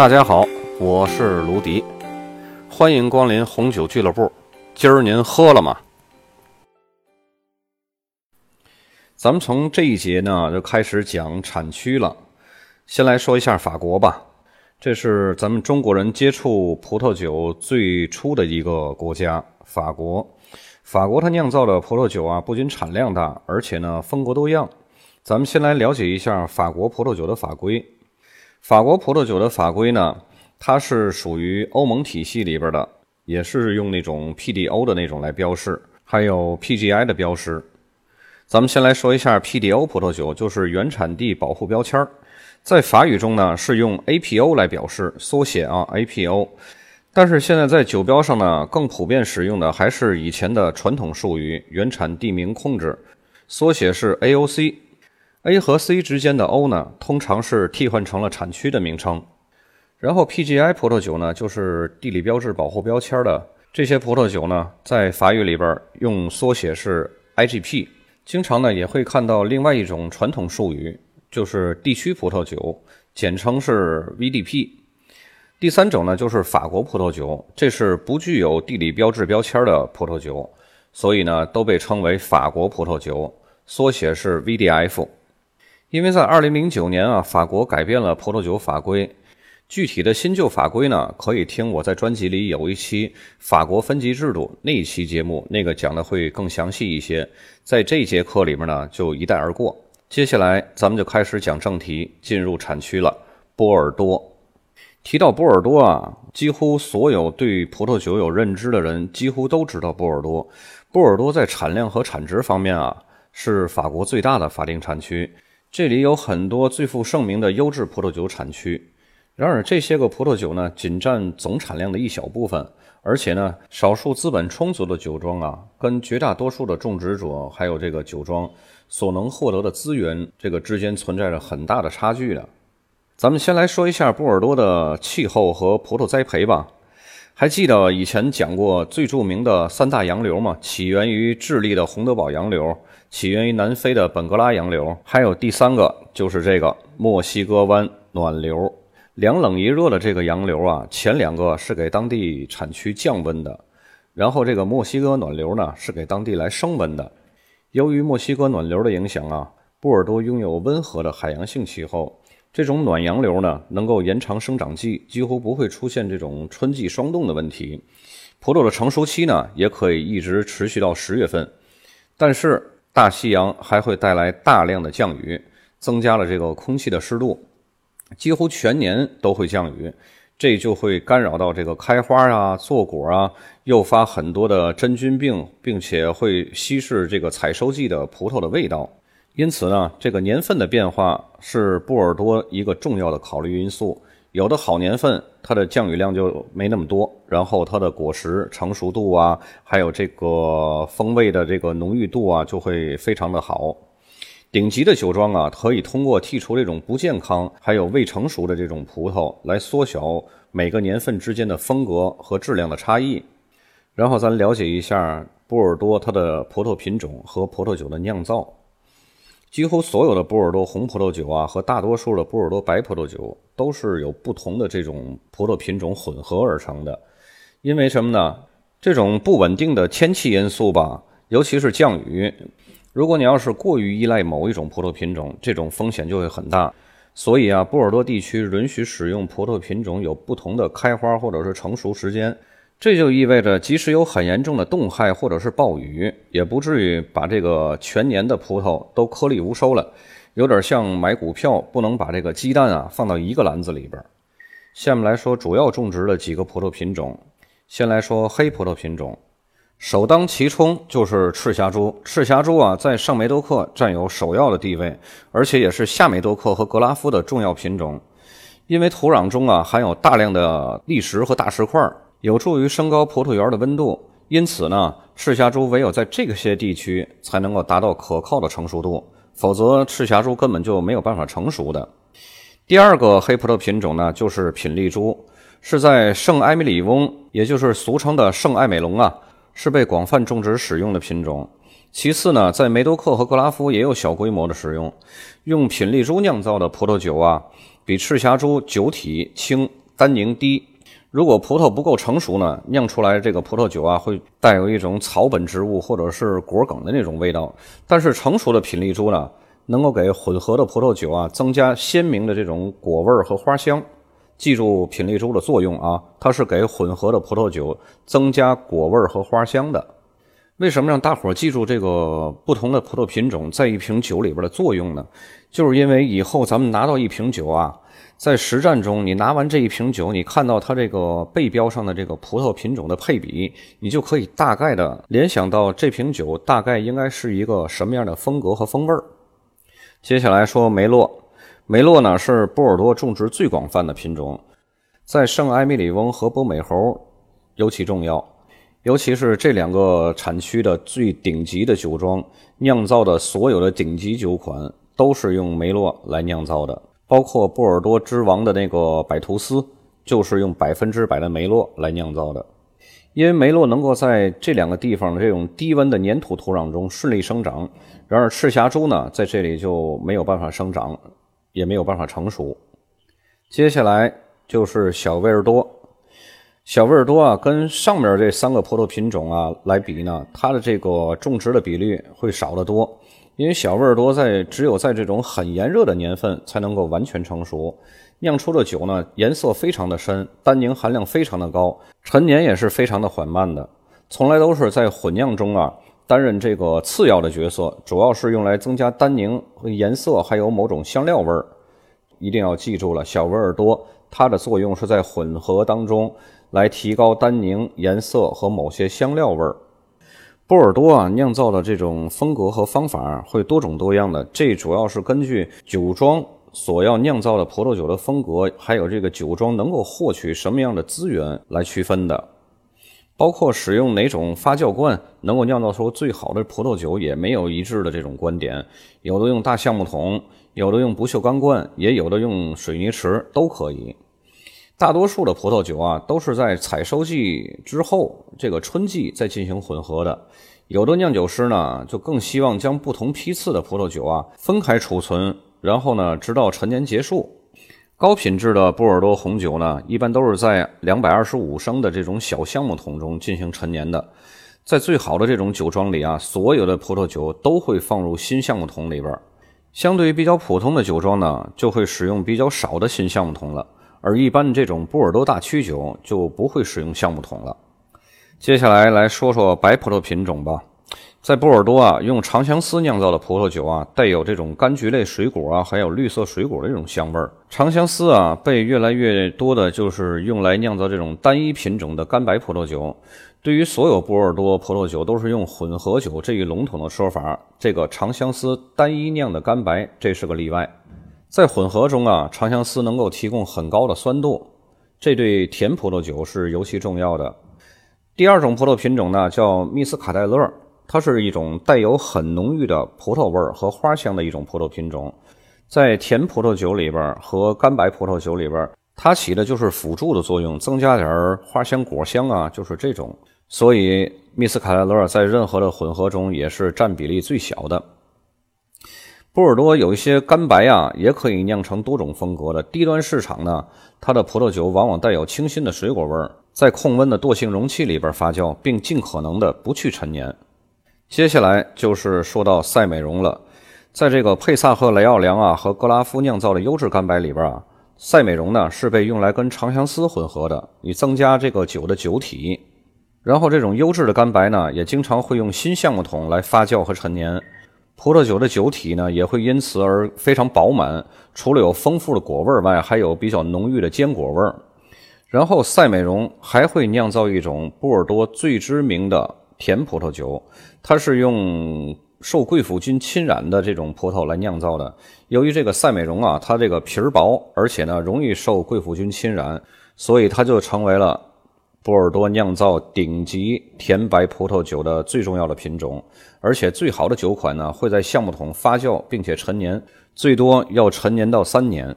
大家好，我是卢迪，欢迎光临红酒俱乐部。今儿您喝了吗？咱们从这一节呢就开始讲产区了。先来说一下法国吧，这是咱们中国人接触葡萄酒最初的一个国家——法国。法国它酿造的葡萄酒啊，不仅产量大，而且呢风格多样。咱们先来了解一下法国葡萄酒的法规。法国葡萄酒的法规呢，它是属于欧盟体系里边的，也是用那种 PDO 的那种来标示，还有 PGI 的标识。咱们先来说一下 PDO 葡萄酒，就是原产地保护标签在法语中呢是用 APO 来表示，缩写啊 APO。但是现在在酒标上呢，更普遍使用的还是以前的传统术语原产地名控制，缩写是 AOC。A 和 C 之间的 O 呢，通常是替换成了产区的名称。然后 PGI 葡萄酒呢，就是地理标志保护标签的这些葡萄酒呢，在法语里边用缩写是 IGP。经常呢也会看到另外一种传统术语，就是地区葡萄酒，简称是 VDP。第三种呢就是法国葡萄酒，这是不具有地理标志标签的葡萄酒，所以呢都被称为法国葡萄酒，缩写是 VDF。因为在二零零九年啊，法国改变了葡萄酒法规，具体的新旧法规呢，可以听我在专辑里有一期法国分级制度那一期节目，那个讲的会更详细一些。在这节课里面呢，就一带而过。接下来咱们就开始讲正题，进入产区了。波尔多，提到波尔多啊，几乎所有对葡萄酒有认知的人，几乎都知道波尔多。波尔多在产量和产值方面啊，是法国最大的法定产区。这里有很多最负盛名的优质葡萄酒产区，然而这些个葡萄酒呢，仅占总产量的一小部分，而且呢，少数资本充足的酒庄啊，跟绝大多数的种植者还有这个酒庄所能获得的资源，这个之间存在着很大的差距的。咱们先来说一下波尔多的气候和葡萄栽培吧。还记得以前讲过最著名的三大洋流吗？起源于智利的洪德堡洋流。起源于南非的本格拉洋流，还有第三个就是这个墨西哥湾暖流，两冷一热的这个洋流啊，前两个是给当地产区降温的，然后这个墨西哥暖流呢是给当地来升温的。由于墨西哥暖流的影响啊，波尔多拥有温和的海洋性气候，这种暖洋流呢能够延长生长季，几乎不会出现这种春季霜冻的问题。葡萄的成熟期呢也可以一直持续到十月份，但是。大西洋还会带来大量的降雨，增加了这个空气的湿度，几乎全年都会降雨，这就会干扰到这个开花啊、坐果啊，诱发很多的真菌病，并且会稀释这个采收季的葡萄的味道。因此呢，这个年份的变化是波尔多一个重要的考虑因素。有的好年份，它的降雨量就没那么多，然后它的果实成熟度啊，还有这个风味的这个浓郁度啊，就会非常的好。顶级的酒庄啊，可以通过剔除这种不健康还有未成熟的这种葡萄，来缩小每个年份之间的风格和质量的差异。然后咱了解一下波尔多它的葡萄品种和葡萄酒的酿造。几乎所有的波尔多红葡萄酒啊，和大多数的波尔多白葡萄酒都是有不同的这种葡萄品种混合而成的。因为什么呢？这种不稳定的天气因素吧，尤其是降雨，如果你要是过于依赖某一种葡萄品种，这种风险就会很大。所以啊，波尔多地区允许使用葡萄品种有不同的开花或者是成熟时间。这就意味着，即使有很严重的冻害或者是暴雨，也不至于把这个全年的葡萄都颗粒无收了。有点像买股票，不能把这个鸡蛋啊放到一个篮子里边。下面来说主要种植的几个葡萄品种。先来说黑葡萄品种，首当其冲就是赤霞珠。赤霞珠啊，在上梅多克占有首要的地位，而且也是下梅多克和格拉夫的重要品种，因为土壤中啊含有大量的砾石和大石块。有助于升高葡萄园的温度，因此呢，赤霞珠唯有在这些地区才能够达到可靠的成熟度，否则赤霞珠根本就没有办法成熟的。第二个黑葡萄品种呢，就是品丽珠，是在圣埃米里翁，也就是俗称的圣埃美隆啊，是被广泛种植使用的品种。其次呢，在梅多克和格拉夫也有小规模的使用。用品丽珠酿造的葡萄酒啊，比赤霞珠酒体轻。单宁低。如果葡萄不够成熟呢，酿出来这个葡萄酒啊，会带有一种草本植物或者是果梗的那种味道。但是成熟的品丽珠呢，能够给混合的葡萄酒啊增加鲜明的这种果味儿和花香。记住品丽珠的作用啊，它是给混合的葡萄酒增加果味儿和花香的。为什么让大伙儿记住这个不同的葡萄品种在一瓶酒里边的作用呢？就是因为以后咱们拿到一瓶酒啊。在实战中，你拿完这一瓶酒，你看到它这个背标上的这个葡萄品种的配比，你就可以大概的联想到这瓶酒大概应该是一个什么样的风格和风味儿。接下来说梅洛，梅洛呢是波尔多种植最广泛的品种，在圣埃米里翁和波美侯尤其重要，尤其是这两个产区的最顶级的酒庄酿造的所有的顶级酒款都是用梅洛来酿造的。包括波尔多之王的那个百图斯，就是用百分之百的梅洛来酿造的。因为梅洛能够在这两个地方的这种低温的粘土土壤中顺利生长，然而赤霞珠呢，在这里就没有办法生长，也没有办法成熟。接下来就是小味尔多，小味尔多啊，跟上面这三个葡萄品种啊来比呢，它的这个种植的比率会少得多。因为小味儿多，在只有在这种很炎热的年份才能够完全成熟，酿出的酒呢颜色非常的深，单宁含量非常的高，陈年也是非常的缓慢的，从来都是在混酿中啊担任这个次要的角色，主要是用来增加单宁和颜色，还有某种香料味儿。一定要记住了，小味儿多，它的作用是在混合当中来提高单宁、颜色和某些香料味儿。波尔多啊，酿造的这种风格和方法会多种多样的。这主要是根据酒庄所要酿造的葡萄酒的风格，还有这个酒庄能够获取什么样的资源来区分的。包括使用哪种发酵罐能够酿造出最好的葡萄酒，也没有一致的这种观点。有的用大橡木桶，有的用不锈钢罐，也有的用水泥池，都可以。大多数的葡萄酒啊，都是在采收季之后，这个春季再进行混合的。有的酿酒师呢，就更希望将不同批次的葡萄酒啊分开储存，然后呢，直到陈年结束。高品质的波尔多红酒呢，一般都是在两百二十五升的这种小橡木桶中进行陈年的。在最好的这种酒庄里啊，所有的葡萄酒都会放入新橡木桶里边。相对于比较普通的酒庄呢，就会使用比较少的新橡木桶了。而一般这种波尔多大曲酒就不会使用橡木桶了。接下来来说说白葡萄品种吧。在波尔多啊，用长相思酿造的葡萄酒啊，带有这种柑橘类水果啊，还有绿色水果的这种香味儿。长相思啊，被越来越多的就是用来酿造这种单一品种的干白葡萄酒。对于所有波尔多葡萄酒都是用混合酒这一笼统的说法，这个长相思单一酿的干白这是个例外。在混合中啊，长相思能够提供很高的酸度，这对甜葡萄酒是尤其重要的。第二种葡萄品种呢，叫密斯卡戴勒，它是一种带有很浓郁的葡萄味儿和花香的一种葡萄品种。在甜葡萄酒里边和干白葡萄酒里边，它起的就是辅助的作用，增加点儿花香、果香啊，就是这种。所以密斯卡戴勒在任何的混合中也是占比例最小的。波尔多有一些干白啊，也可以酿成多种风格的低端市场呢。它的葡萄酒往往带有清新的水果味儿，在控温的惰性容器里边发酵，并尽可能的不去陈年。接下来就是说到赛美容了，在这个佩萨和雷奥良啊和格拉夫酿造的优质干白里边啊，赛美容呢是被用来跟长相思混合的，以增加这个酒的酒体。然后这种优质的干白呢，也经常会用新橡木桶来发酵和陈年。葡萄酒的酒体呢，也会因此而非常饱满。除了有丰富的果味外，还有比较浓郁的坚果味儿。然后，赛美容还会酿造一种波尔多最知名的甜葡萄酒，它是用受贵腐菌侵染的这种葡萄来酿造的。由于这个赛美容啊，它这个皮儿薄，而且呢容易受贵腐菌侵染，所以它就成为了。波尔多酿造顶级甜白葡萄酒的最重要的品种，而且最好的酒款呢会在橡木桶发酵并且陈年，最多要陈年到三年。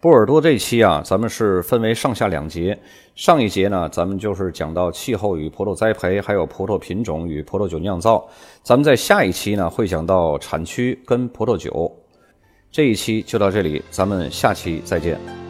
波尔多这期啊，咱们是分为上下两节，上一节呢咱们就是讲到气候与葡萄栽培，还有葡萄品种与葡萄酒酿造。咱们在下一期呢会讲到产区跟葡萄酒。这一期就到这里，咱们下期再见。